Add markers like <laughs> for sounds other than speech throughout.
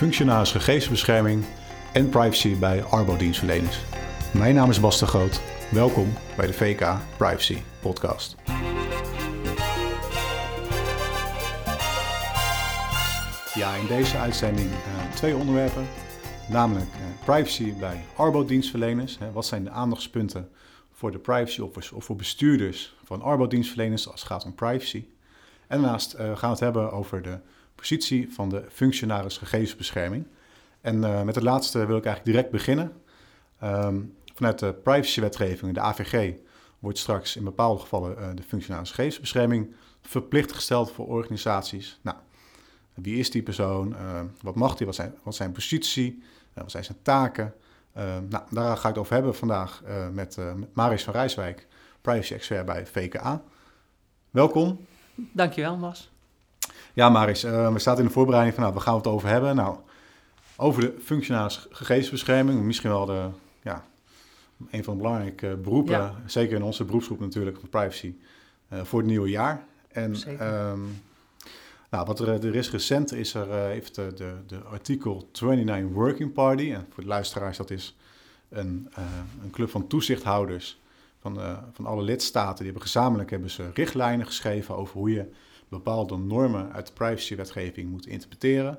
functionaris gegevensbescherming en privacy bij Arbo-dienstverleners. Mijn naam is Bas de Groot. Welkom bij de VK Privacy Podcast. Ja, in deze uitzending uh, twee onderwerpen, namelijk uh, privacy bij Arbo-dienstverleners. Wat zijn de aandachtspunten voor de privacy officers of voor bestuurders van Arbo-dienstverleners als het gaat om privacy? En daarnaast uh, gaan we het hebben over de positie van de functionaris gegevensbescherming. En uh, met het laatste wil ik eigenlijk direct beginnen. Um, vanuit de privacywetgeving, de AVG, wordt straks in bepaalde gevallen uh, de functionaris gegevensbescherming verplicht gesteld voor organisaties. Nou, wie is die persoon? Uh, wat mag hij? Wat zijn, wat zijn positie? wat zijn zijn taken? nou, daar ga ik het over hebben vandaag met, met Maris van Rijswijk, privacy-expert bij VKA. Welkom. Dankjewel, Bas. Ja, Maris, uh, we staan in de voorbereiding van, nou, we gaan het over hebben. Nou, over de functionaris gegevensbescherming, misschien wel de, ja, een van de belangrijke beroepen, ja. zeker in onze beroepsgroep natuurlijk, van privacy, uh, voor het nieuwe jaar. En um, nou, wat er, er, is recent, is er, uh, heeft de, de, de, artikel 29 Working Party, en voor de luisteraars, dat is een, een club van toezichthouders van, van alle lidstaten, die hebben gezamenlijk hebben ze richtlijnen geschreven over hoe je bepaalde normen uit de privacywetgeving moeten interpreteren.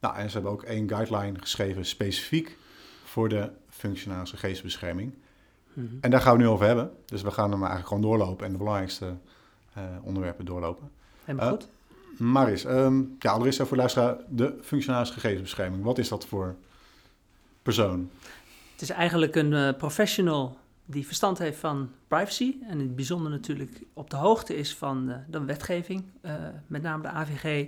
Nou, en ze hebben ook één guideline geschreven specifiek voor de functionaris gegevensbescherming. Mm -hmm. En daar gaan we nu over hebben. Dus we gaan hem eigenlijk gewoon doorlopen en de belangrijkste uh, onderwerpen doorlopen. Helemaal uh, goed. Maris, um, ja, allereerst even voor luisteraar, de functionaris gegevensbescherming. Wat is dat voor persoon? Het is eigenlijk een uh, professional die verstand heeft van privacy en in het bijzonder natuurlijk op de hoogte is van de, de wetgeving, uh, met name de AVG.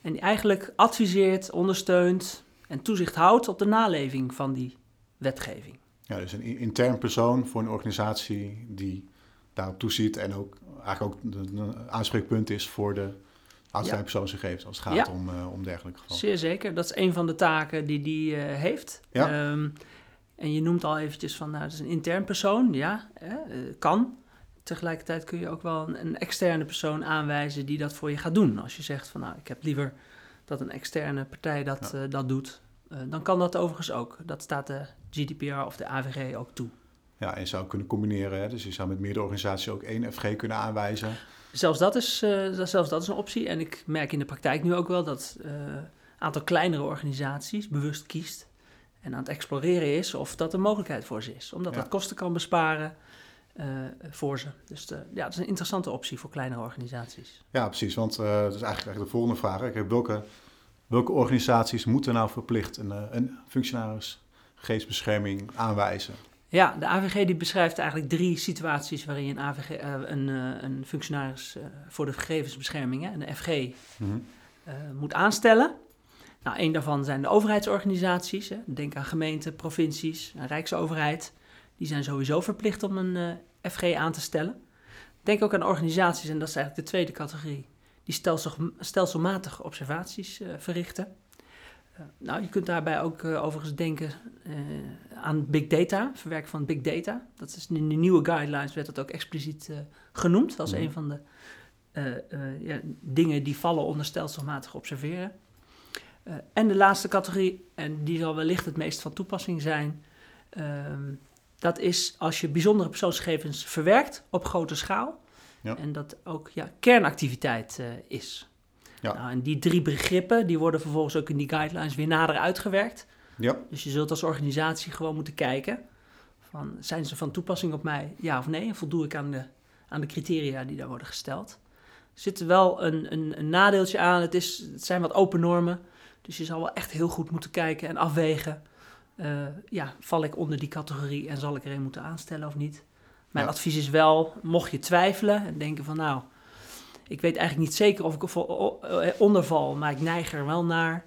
En die eigenlijk adviseert, ondersteunt en toezicht houdt op de naleving van die wetgeving. Ja, dus een intern persoon voor een organisatie die daarop toeziet en ook eigenlijk ook een aanspreekpunt is voor de outside ja. persoonsgegevens als het gaat ja. om, uh, om dergelijke gevallen. Zeer zeker, dat is een van de taken die die uh, heeft. Ja. Um, en je noemt al eventjes van, nou, dat is een intern persoon, ja, hè, kan. Tegelijkertijd kun je ook wel een, een, externe persoon aanwijzen die dat voor je gaat doen. Als je zegt van, nou, ik heb liever dat een externe partij dat, ja. uh, dat doet, uh, dan kan dat overigens ook. Dat staat de GDPR of de AVG ook toe. Ja, en je zou kunnen combineren, hè? dus je zou met meerdere organisaties ook één FG kunnen aanwijzen. Zelfs dat is, uh, zelfs dat is een optie. En ik merk in de praktijk nu ook wel dat een aantal kleinere organisaties bewust kiest en aan het exploreren is of dat een mogelijkheid voor ze is. Omdat Ja. dat kosten kan besparen eh, voor ze. Dus de, ja, dat is een interessante optie voor kleinere organisaties. Ja, precies. Want eh, dat is eigenlijk, eigenlijk de volgende vraag. Kijk, welke, welke organisaties moeten nou verplicht een, eh, een functionaris gegevensbescherming aanwijzen? Ja, de AVG die beschrijft eigenlijk drie situaties waarin je een, AVG, eh, een, eh, een functionaris eh, voor de gegevensbescherming, een FG, Mhm. eh, moet aanstellen. Nou, een daarvan zijn de overheidsorganisaties. Hè. Denk aan gemeenten, provincies, een rijksoverheid. Die zijn sowieso verplicht om een eh, FG aan te stellen. Denk ook aan organisaties, en dat is eigenlijk de tweede categorie, die stelsel, stelselmatig observaties eh, verrichten. Uh, nou, je kunt daarbij ook overigens denken aan big data, verwerken van big data. Dat is in de nieuwe guidelines werd dat ook expliciet genoemd als Mhm. een van de ja, dingen die vallen onder stelselmatig observeren. Uh, en de laatste categorie, en die zal wellicht het meest van toepassing zijn, ehm, dat is als je bijzondere persoonsgegevens verwerkt op grote schaal. Ja. En dat ook ja, kernactiviteit uh, is. Ja. Nou, en die drie begrippen die worden vervolgens ook in die guidelines weer nader uitgewerkt. Ja, Dus je zult als organisatie gewoon moeten kijken: van, zijn ze van toepassing op mij, ja of nee? En voldoe ik aan de, aan de criteria die daar worden gesteld? Er zit wel een, een, een nadeeltje aan. Het, is, het zijn wat open normen. Dus je zal wel echt heel goed moeten kijken en afwegen. Uh, ja, val ik onder die categorie en zal ik er een moeten aanstellen of niet? Mijn Ja. advies is wel, mocht je twijfelen en denken van nou, ik weet eigenlijk niet zeker of ik eh, onderval, maar ik neig er wel naar.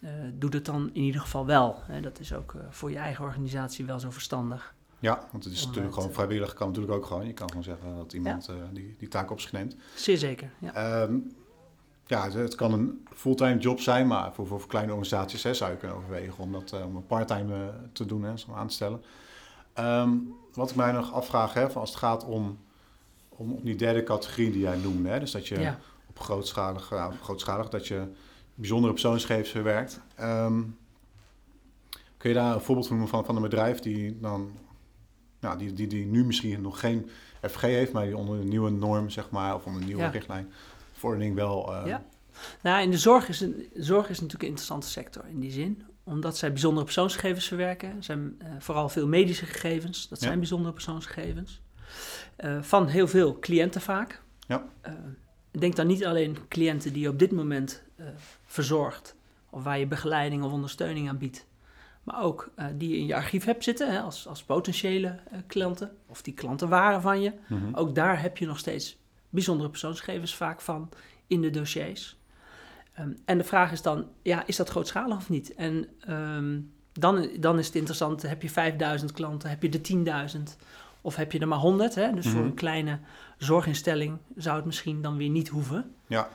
Uh, doe het dan in ieder geval wel. Hè. Dat is ook uh, voor je eigen organisatie wel zo verstandig. ja want het is Om natuurlijk het, gewoon eh, vrijwillig. Kan natuurlijk ook gewoon. Je kan gewoon zeggen dat iemand eh, die, die taak op zich neemt. Zeer zeker, ja. Ehm, ja, het, kan een fulltime job zijn, maar voor, voor kleine organisaties hè, zou je kunnen overwegen om dat eh, om een parttime eh, te doen, hè, om aan te stellen. Ehm, wat ik mij nog afvraag, hè, van als het gaat om, om, om die derde categorie die jij noemde, hè, dus dat je ja. op grootschalig, ja, op grootschalig dat je bijzondere persoonsgegevens verwerkt. Ehm, kun je daar een voorbeeld noemen van, van een bedrijf die dan, nou, die, die, die nu misschien nog geen FG heeft, maar die onder een nieuwe norm, zeg maar, of onder een nieuwe Ja. richtlijn, verordening wel. eh, Ja. Nou, in de zorg is, een, zorg is natuurlijk een interessante sector in die zin. Omdat zij bijzondere persoonsgegevens verwerken. zijn eh, vooral veel medische gegevens. Dat Ja. zijn bijzondere persoonsgegevens. Eh, van heel veel cliënten vaak. Ja. Denk dan niet alleen cliënten die je op dit moment verzorgt. Of waar je begeleiding of ondersteuning aan biedt. Maar ook die je in je archief hebt zitten hè, als, als potentiële klanten. Of die klanten waren van je. mhm. Ook daar heb je nog steeds bijzondere persoonsgegevens vaak van in de dossiers. Ehm, en de vraag is dan, ja, is dat grootschalig of niet? En ehm, dan, dan is het interessant, heb je 5000 klanten, heb je de 10.000 of heb je er maar 100? Hè? Dus voor Mhm. een kleine zorginstelling zou het misschien dan weer niet hoeven. Ja.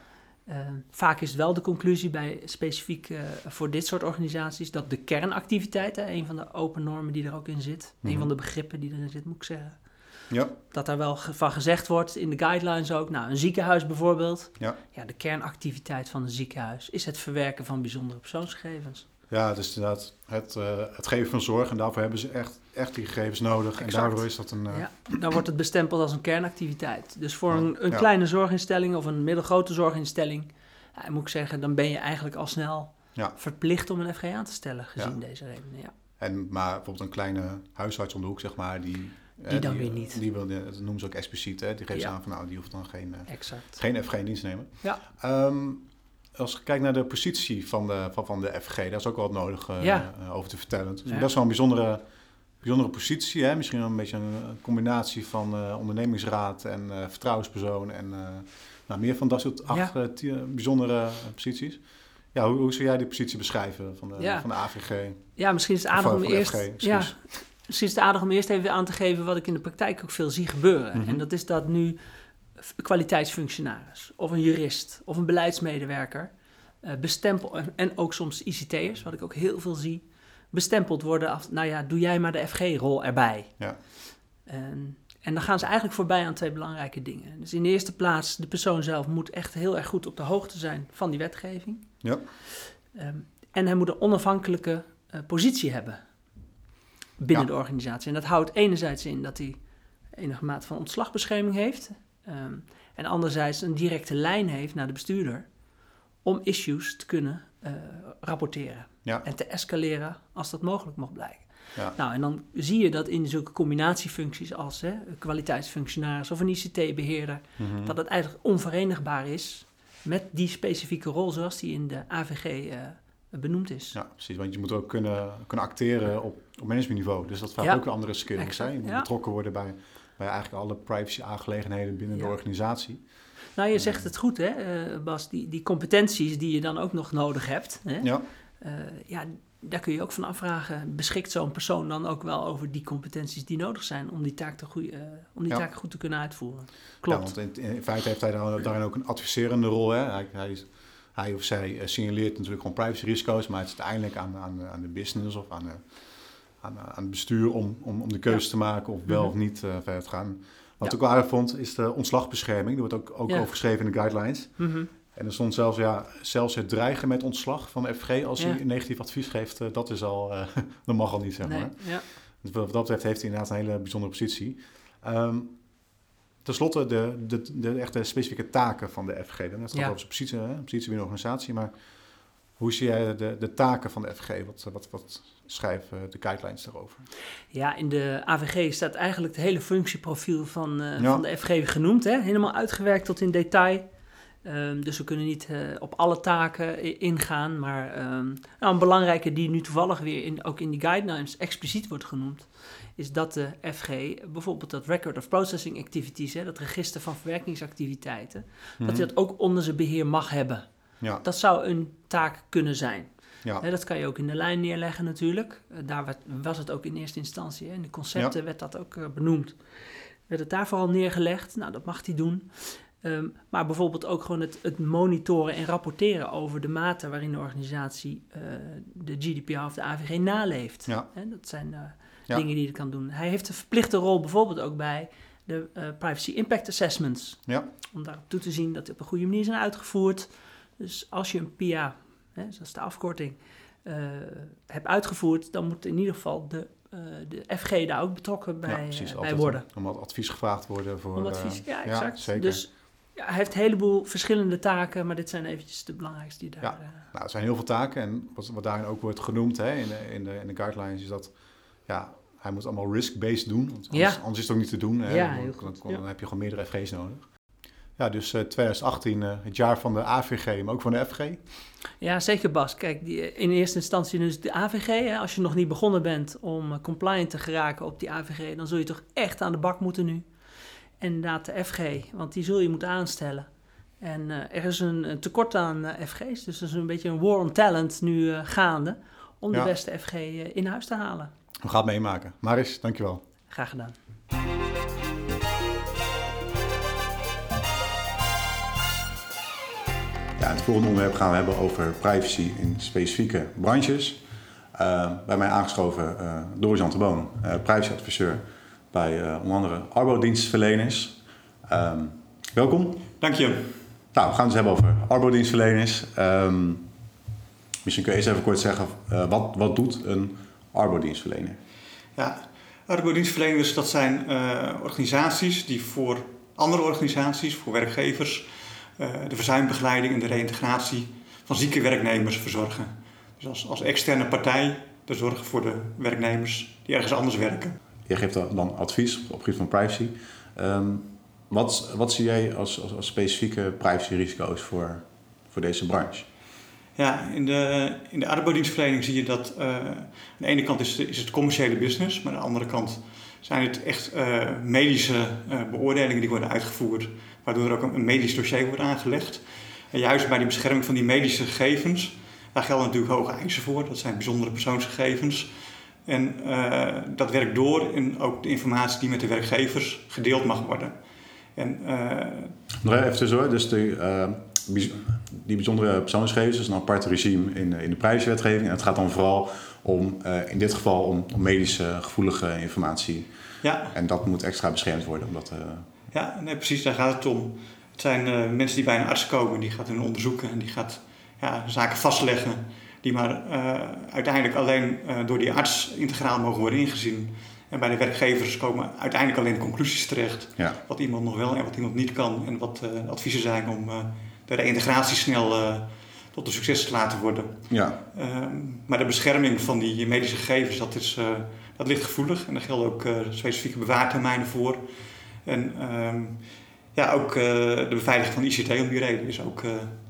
Ehm, vaak is het wel de conclusie bij specifiek eh, voor dit soort organisaties dat de kernactiviteit, hè, een van de open normen die er ook in zit, een Mhm. van de begrippen die erin zit, moet ik zeggen, ja, dat daar wel van gezegd wordt in de guidelines ook. Nou, een ziekenhuis bijvoorbeeld. Ja. ja, de kernactiviteit van een ziekenhuis is het verwerken van bijzondere persoonsgegevens. ja, dus inderdaad het, eh, het geven van zorg en daarvoor hebben ze echt, echt die gegevens nodig. En daardoor is dat een... eh, Ja, dan wordt het bestempeld als een kernactiviteit. Dus voor Ja, een, een ja. kleine zorginstelling of een middelgrote zorginstelling, ja, moet ik zeggen, dan ben je eigenlijk al snel Ja. verplicht om een FG aan te stellen, gezien deze redenen. Ja. En, maar bijvoorbeeld een kleine huisarts om de hoek, zeg maar, die... eh, Die dan weer niet. Die wil, dat noemen ze ook expliciet, hè. Die geeft Ja. aan van, nou, die hoeft dan geen, eh, Exact. geen FG in dienst te nemen. Ja. Ehm, als je kijkt naar de positie van de, van, van de FG, daar is ook wel wat nodig eh, Ja. eh, over te vertellen. Het is Ja. best wel een bijzondere, bijzondere positie, hè. Misschien wel een beetje een, eh, combinatie van eh, ondernemingsraad en eh, vertrouwenspersoon en eh, nou, meer van dat soort acht Ja. eh, bijzondere eh, posities. Ja, hoe, hoe zou jij die positie beschrijven van de, van de AVG? Ja, misschien is het aardig eh, om eerst... FG, ja, misschien is het aardig om eerst even aan te geven wat ik in de praktijk ook veel zie gebeuren. Mhm. En dat is dat nu een kwaliteitsfunctionaris of een jurist of een beleidsmedewerker eh bestempeld, en, en ook soms ICT'ers, wat ik ook heel veel zie, bestempeld worden als, nou ja, doe jij maar de FG-rol erbij. Ja. En, en dan gaan ze eigenlijk voorbij aan twee belangrijke dingen. Dus in de eerste plaats, de persoon zelf moet echt heel erg goed op de hoogte zijn van die wetgeving. Ja. Ehm, en hij moet een onafhankelijke eh, positie hebben binnen Ja. de organisatie. En dat houdt enerzijds in dat hij enige mate van ontslagbescherming heeft. ehm, en anderzijds een directe lijn heeft naar de bestuurder om issues te kunnen eh, rapporteren. Ja. En te escaleren als dat mogelijk mag blijken. Ja. Nou, en dan zie je dat in zulke combinatiefuncties als hè, kwaliteitsfunctionaris of een ICT-beheerder, Mhm. dat het eigenlijk onverenigbaar is met die specifieke rol zoals die in de AVG eh, benoemd is. Ja, precies. Want je moet ook kunnen, kunnen acteren op, op managementniveau. Dus dat vraagt Ja. ook weer andere skills. Exact, Hè? Je moet ja. betrokken worden bij, bij eigenlijk alle privacy-aangelegenheden binnen Ja. de organisatie. Nou, je zegt het goed, hè, eh, Bas. Die, die competenties die je dan ook nog nodig hebt, hè, Ja, eh, ja, daar kun je ook van afvragen. Beschikt zo'n persoon dan ook wel over die competenties die nodig zijn om die taak, te goeie, eh, om die Ja. taak goed te kunnen uitvoeren? ja Klopt. want in, in feite heeft hij daar- daarin ook een adviserende rol. Hè? Hij, hij, is- hij of zij eh, signaleert natuurlijk gewoon privacyrisico's, maar het is uiteindelijk aan, aan, aan de business of aan, de, aan, aan het bestuur om, om, om de keuze Ja. te maken of wel Mhm. of niet eh, verder te gaan. Wat Ja. ik ook wel aardig vond, is de ontslagbescherming. Die wordt ook, ook Ja. overgeschreven in de guidelines. Mhm. En er stond zelfs, ja, zelfs het dreigen met ontslag van de FG als hij een negatief advies geeft, eh, dat is al, eh, <laughs> dat mag al niet, zeg Nee, maar. ja. Dus wat dat betreft heeft hij inderdaad een hele bijzondere positie. Ehm Ten slotte de, de, de echte specifieke taken van de FG. Dan is op zijn positie, hè, positie binnen de organisatie. Maar hoe zie jij de, de taken van de FG? Wat, wat, wat schrijven de guidelines daarover? Ja, in de AVG staat eigenlijk het hele functieprofiel van, eh, Ja. van de FG genoemd. Hè? Helemaal uitgewerkt tot in detail. Ehm, dus we kunnen niet eh, op alle taken ingaan. Maar ehm, nou, een belangrijke die nu toevallig weer in, ook in die guidelines expliciet wordt genoemd. Is dat de FG bijvoorbeeld dat Record of Processing Activities, hè, dat register van verwerkingsactiviteiten, dat hij dat ook onder zijn beheer mag hebben. Ja, Dat zou een taak kunnen zijn. ja, dat kan je ook in de lijn neerleggen natuurlijk. Eh, daar werd- was het ook in eerste instantie. Hè. In de concepten werd dat ook eh, benoemd. Werd het daar vooral neergelegd. Nou, dat mag hij doen. Ehm, maar bijvoorbeeld ook gewoon het, het monitoren en rapporteren over de mate waarin de organisatie eh, de GDPR of de AVG naleeft. ja, dat zijn dingen die hij kan doen. Hij heeft een verplichte rol bijvoorbeeld ook bij de Privacy Impact Assessments. ja, Om daarop toe te zien dat die op een goede manier zijn uitgevoerd. Dus als je een PIA hè, dat is de afkorting, uh, heb uitgevoerd, dan moet in ieder geval de, uh, de FG daar ook betrokken bij, ja, precies, bij worden. Om wat advies gevraagd worden voor... Om advies, ja, exact. Ja, dus ja, hij heeft een heleboel verschillende taken, maar dit zijn eventjes de belangrijkste die daar... Ja, nou, er zijn heel veel taken en wat, wat daarin ook wordt genoemd hè, in, de, in, de, in de guidelines is dat... Ja, hij moet allemaal risk-based doen, want anders, anders, is het ook niet te doen. Hè. Ja, dan, dan, dan, heb je gewoon meerdere FG's nodig. Ja, dus 2018, uh, het jaar van de AVG, maar ook van de FG. Ja, zeker Bas. Kijk, die, in eerste instantie dus de AVG. Hè, als je nog niet begonnen bent om compliant te geraken op die AVG, dan zul je toch echt aan de bak moeten nu. En inderdaad de FG, want die zul je moeten aanstellen. En er is een, een, tekort aan FG's, dus er is een beetje een war on talent nu gaande om de beste FG in huis te halen. We gaan het meemaken. Maris, dankjewel. Graag gedaan. Volgende onderwerp gaan we hebben over privacy in specifieke branches. Uh, bij mij aangeschoven uh, Doris Jan Boon, uh, privacyadviseur bij onder andere arbodienstverleners. Um, welkom. Dank je. Nou, we gaan het dus hebben over arbodienstverleners. Um, misschien kun je eens even kort zeggen, wat, wat doet een arbodienstverlener? Ja, arbodienstverleners dat zijn organisaties die voor andere organisaties, voor werkgevers eh, de verzuimbegeleiding en de reïntegratie van zieke werknemers verzorgen. Dus als, als externe partij de zorg voor de werknemers die ergens anders werken. Je geeft dan advies op gebied van privacy. Ehm, wat, wat zie jij als, als, als specifieke privacyrisico's voor, voor deze branche? Ja, in de, in de arbeidsdienstverlening zie je dat uh, aan de ene kant is, is het commerciële business, maar aan de andere kant zijn het echt uh, medische uh, beoordelingen die worden uitgevoerd waardoor er ook een medisch dossier wordt aangelegd. En juist bij die bescherming van die medische gegevens, daar gelden natuurlijk hoge eisen voor. Dat zijn bijzondere persoonsgegevens. En uh, dat werkt door in ook de informatie die met de werkgevers gedeeld mag worden. En, Nog even tussendoor, dus de, die bijzondere persoonsgegevens is een apart regime in, in de prijswetgeving. En het gaat dan vooral om, in dit geval om, om medische gevoelige informatie. Ja. En dat moet extra beschermd worden. Omdat, ja, nee, precies, daar gaat het om. Het zijn uh, mensen die bij een arts komen, die gaat hun onderzoeken en die gaat ja, zaken vastleggen, die maar uh, uiteindelijk alleen uh, door die arts integraal mogen worden ingezien. En bij de werkgevers komen uiteindelijk alleen conclusies terecht. Ja. Wat iemand nog wel en wat iemand niet kan. En wat adviezen zijn om de reintegratie snel tot een succes te laten worden. Ja. Ehm, maar de bescherming van die medische gegevens, dat, is, dat ligt gevoelig. En daar gelden ook specifieke bewaartermijnen voor. En ehm, ja, ook uh, de beveiliging van ICT om die reden is ook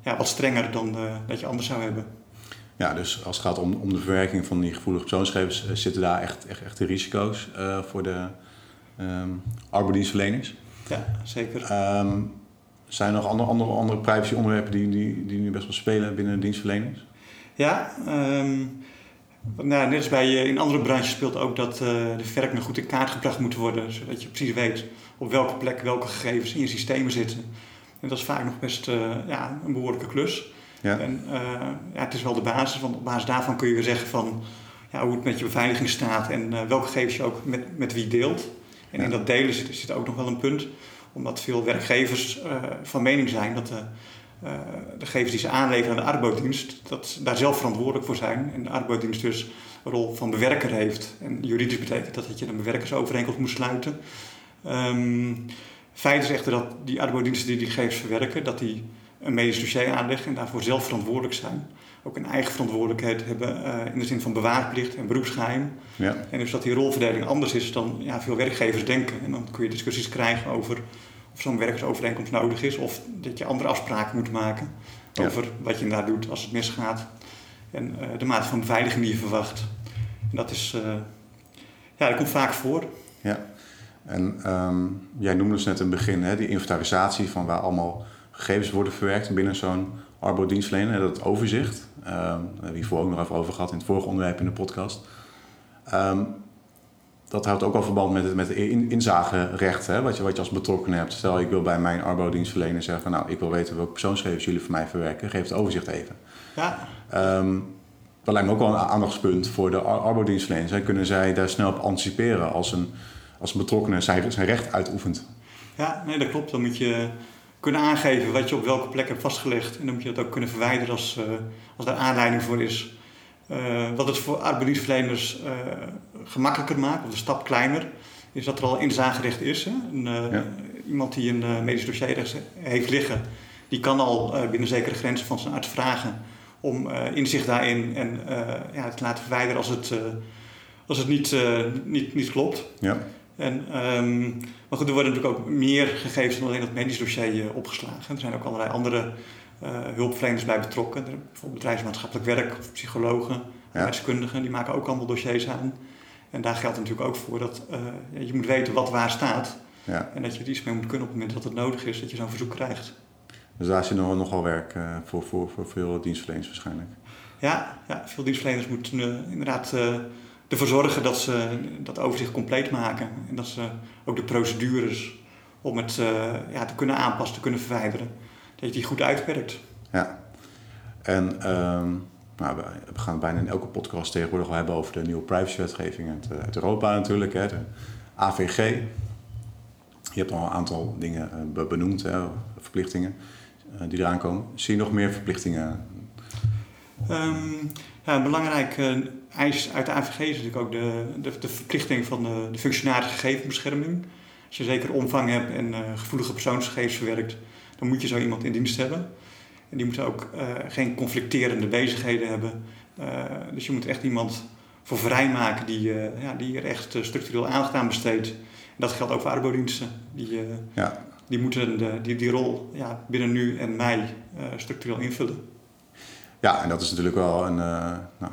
ja, wat strenger dan dat je anders zou hebben. Ja, dus als het gaat om, om de verwerking van die gevoelige persoonsgegevens, zitten daar echt, echt, echt de risico's voor de um, arbeidsdienstverleners? Ja, zeker. Um, zijn er nog andere, andere, andere privacy onderwerpen die, die, die nu best wel spelen binnen de dienstverleners? Ja, um, nou, net als bij in andere branches speelt ook dat uh, de verwerkingen goed in kaart gebracht moeten worden, zodat je precies weet op welke plek welke gegevens in je systemen zitten. En dat is vaak nog best uh, ja, een behoorlijke klus. Ja. En uh, ja, het is wel de basis, want op basis daarvan kun je weer zeggen van ja, hoe het met je beveiliging staat en welke gegevens je ook met, met wie deelt. En in dat delen zit, zit ook nog wel een punt, omdat veel werkgevers van mening zijn dat de uh, de gegevens die ze aanleveren aan de arbeidsdienst, dat daar zelf verantwoordelijk voor zijn. En de arbeidsdienst dus een rol van bewerker heeft. En juridisch betekent dat dat je een bewerkersovereenkomst moet sluiten. Um, feit is echter dat die arbeidsdiensten die die gegevens verwerken, dat die een medisch dossier aanleggen en daarvoor zelf verantwoordelijk zijn. Ook een eigen verantwoordelijkheid hebben uh, in de zin van bewaarplicht en beroepsgeheim. Ja. En dus dat die rolverdeling anders is dan ja, veel werkgevers denken. En dan kun je discussies krijgen over of zo'n werkersovereenkomst nodig is of dat je andere afspraken moet maken over wat je inderdaad doet als het misgaat en uh, de mate van beveiliging die je verwacht. En dat is, uh, ja, dat komt vaak voor. Ja, en um, jij noemde dus net in het begin hè, die inventarisatie van waar allemaal gegevens worden verwerkt binnen zo'n arbodienstverlener, dat overzicht. Um, daar hebben we hiervoor ook nog even over gehad in het vorige onderwerp in de podcast. Um, dat houdt ook al verband met het, met het inzagerecht, hè, wat, je, wat je als betrokken hebt. Stel, ik wil bij mijn arbodienstverlener zeggen, nou, ik wil weten welke persoonsgegevens jullie voor mij verwerken, geef het overzicht even. Ja. Um, dat lijkt me ook wel een aandachtspunt voor de arbodienstverleners. Kunnen zij daar snel op anticiperen als een, als een betrokkenen zijn, zijn recht uitoefent? Ja, nee, dat klopt. Dan moet je kunnen aangeven wat je op welke plek hebt vastgelegd. En dan moet je dat ook kunnen verwijderen als, uh, als daar aanleiding voor is. Uh, wat het voor arbeidsverleners uh, gemakkelijker maakt, of de stap kleiner, is dat er al inzagerecht is. Hè? Een, ja. Iemand die een medisch dossier heeft liggen, die kan al binnen zekere grenzen van zijn arts vragen om inzicht daarin en ja, het te laten verwijderen als het, als het niet, niet, niet klopt. Ja. En, um, maar goed, er worden natuurlijk ook meer gegevens dan alleen dat medisch dossier uh, opgeslagen. Er zijn ook allerlei andere uh, hulpverleners bij betrokken. Er, bijvoorbeeld bedrijfsmaatschappelijk werk of psychologen, ja. die maken ook allemaal dossiers aan. En daar geldt natuurlijk ook voor dat uh, je moet weten wat waar staat. Ja. En dat je er iets mee moet kunnen op het moment dat het nodig is, dat je zo'n verzoek krijgt. Dus daar zit nog, nogal werk voor, voor, voor veel dienstverleners waarschijnlijk. Ja, ja veel dienstverleners moeten inderdaad ervoor zorgen dat ze dat overzicht compleet maken. En dat ze ook de procedures om het uh, ja, te kunnen aanpassen, te kunnen verwijderen, dat je die goed uitwerkt. Ja, en um, nou, we gaan bijna in elke podcast tegenwoordig al hebben over de nieuwe privacywetgeving uit, eh, uit Europa natuurlijk, hè, de AVG. Je hebt al een aantal dingen eh, benoemd, hè, verplichtingen die eraan komen. Zie je nog meer verplichtingen? Um, ja, belangrijk eis uit de AVG is natuurlijk ook de, de, de verplichting van de, de functionaris gegevensbescherming. Als je zeker omvang hebt en uh, gevoelige persoonsgegevens verwerkt, dan moet je zo iemand in dienst hebben. En die moet ook uh, geen conflicterende bezigheden hebben. Uh, dus je moet echt iemand voor vrijmaken die, ja, die er echt structureel aandacht aan besteedt. En dat geldt ook voor arbodiensten. Die, ja. die moeten de, die, die rol ja, binnen nu en mei structureel invullen. Ja, en dat is natuurlijk wel een, nou,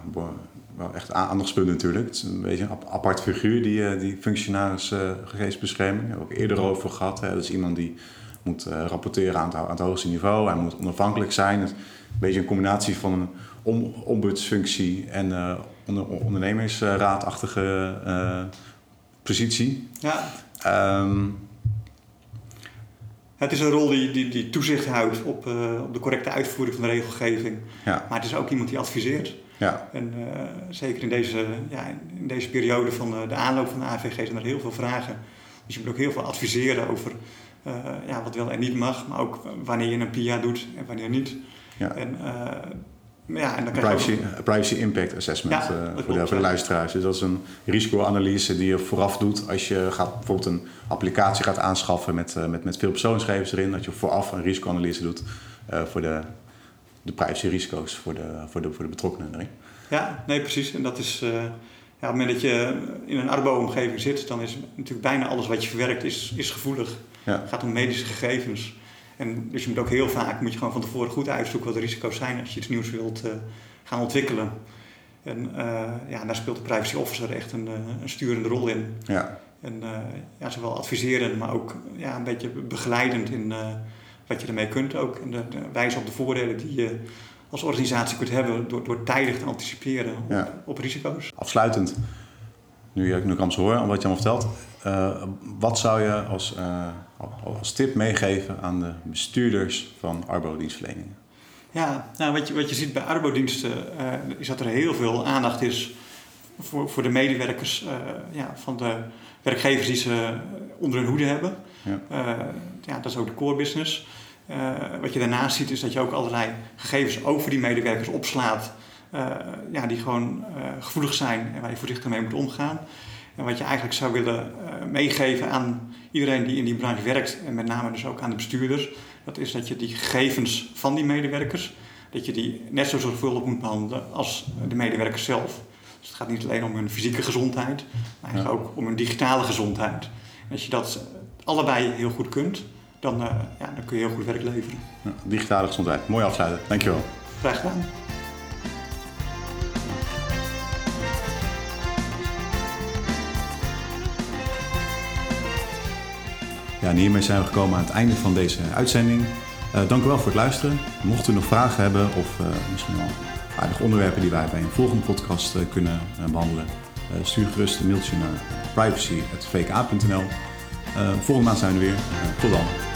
wel echt aandachtspunt natuurlijk. Het is een beetje een apart figuur, die, eh, die functionaris uh, gegevensbescherming. Daar hebben we ook eerder over gehad. Hè. Dat is iemand die moet uh, rapporteren aan het, aan het, hoogste niveau. Hij moet onafhankelijk zijn. Het is een beetje een combinatie van een om, ombudsfunctie en uh, onder, ondernemersraadachtige positie. Ja. Um, het is een rol die, die, die toezicht houdt op, op de correcte uitvoering van de regelgeving. Ja. Maar het is ook iemand die adviseert. Ja. En uh, zeker in deze, ja, in deze periode van de, de, aanloop van de AVG zijn er heel veel vragen. Dus je moet ook heel veel adviseren over uh, ja, wat wel en niet mag, maar ook wanneer je een PIA doet en wanneer niet. Ja. En, uh, ja, en dan privacy, ook... privacy Impact Assessment ja, voor, klopt, de, voor de luisteraars. Dus dat is een risicoanalyse die je vooraf doet als je gaat, bijvoorbeeld een applicatie gaat aanschaffen met, met, met veel persoonsgegevens erin. Dat je vooraf een risicoanalyse doet voor de de privacyrisico's voor de, voor, de, voor de betrokkenen erin. Ja, nee, precies. En dat is, uh, ja, op het moment dat je in een arbo-omgeving zit, dan is natuurlijk bijna alles wat je verwerkt is, is gevoelig. Ja. Het gaat om medische gegevens. En dus je moet ook heel vaak, moet je gewoon van tevoren goed uitzoeken wat de risico's zijn als je iets nieuws wilt uh, gaan ontwikkelen. En uh, ja, daar speelt de privacy officer echt een, een sturende rol in. Ja. En ja, zowel adviserend, maar ook ja, een beetje begeleidend in wat je ermee kunt ook. En de, de wijzen op de voordelen die je als organisatie kunt hebben door, door tijdig te anticiperen op, op risico's. Afsluitend, nu, nu ik zo hoor, wat je allemaal vertelt. Uh, wat zou je als, uh, als tip meegeven aan de bestuurders van arbodienstverleningen? Ja, nou, wat, je, wat je ziet bij arbodiensten uh, is dat er heel veel aandacht is voor, voor de medewerkers ja, van de werkgevers die ze onder hun hoede hebben. Ja. ja, dat is ook de core business. Uh, wat je daarnaast ziet is dat je ook allerlei gegevens over die medewerkers opslaat. Uh, ja, die gewoon gevoelig zijn en waar je voorzichtig mee moet omgaan. En wat je eigenlijk zou willen meegeven aan iedereen die in die branche werkt, en met name dus ook aan de bestuurders, dat is dat je die gegevens van die medewerkers, dat je die net zo zorgvuldig moet behandelen als de medewerkers zelf. Dus het gaat niet alleen om hun fysieke gezondheid, maar eigenlijk ook om hun digitale gezondheid. En als je dat allebei heel goed kunt, dan, uh, ja, dan kun je heel goed werk leveren. Ja, digitale gezondheid. Mooi afsluiten. Dankjewel. Graag gedaan. Ja, en hiermee zijn we gekomen aan het einde van deze uitzending. Uh, dank u wel voor het luisteren. Mocht u nog vragen hebben of uh, misschien wel aardige onderwerpen die wij bij een volgende podcast kunnen behandelen, stuur gerust een mailtje naar privacy.vka.nl. volgende maand zijn we weer. tot dan.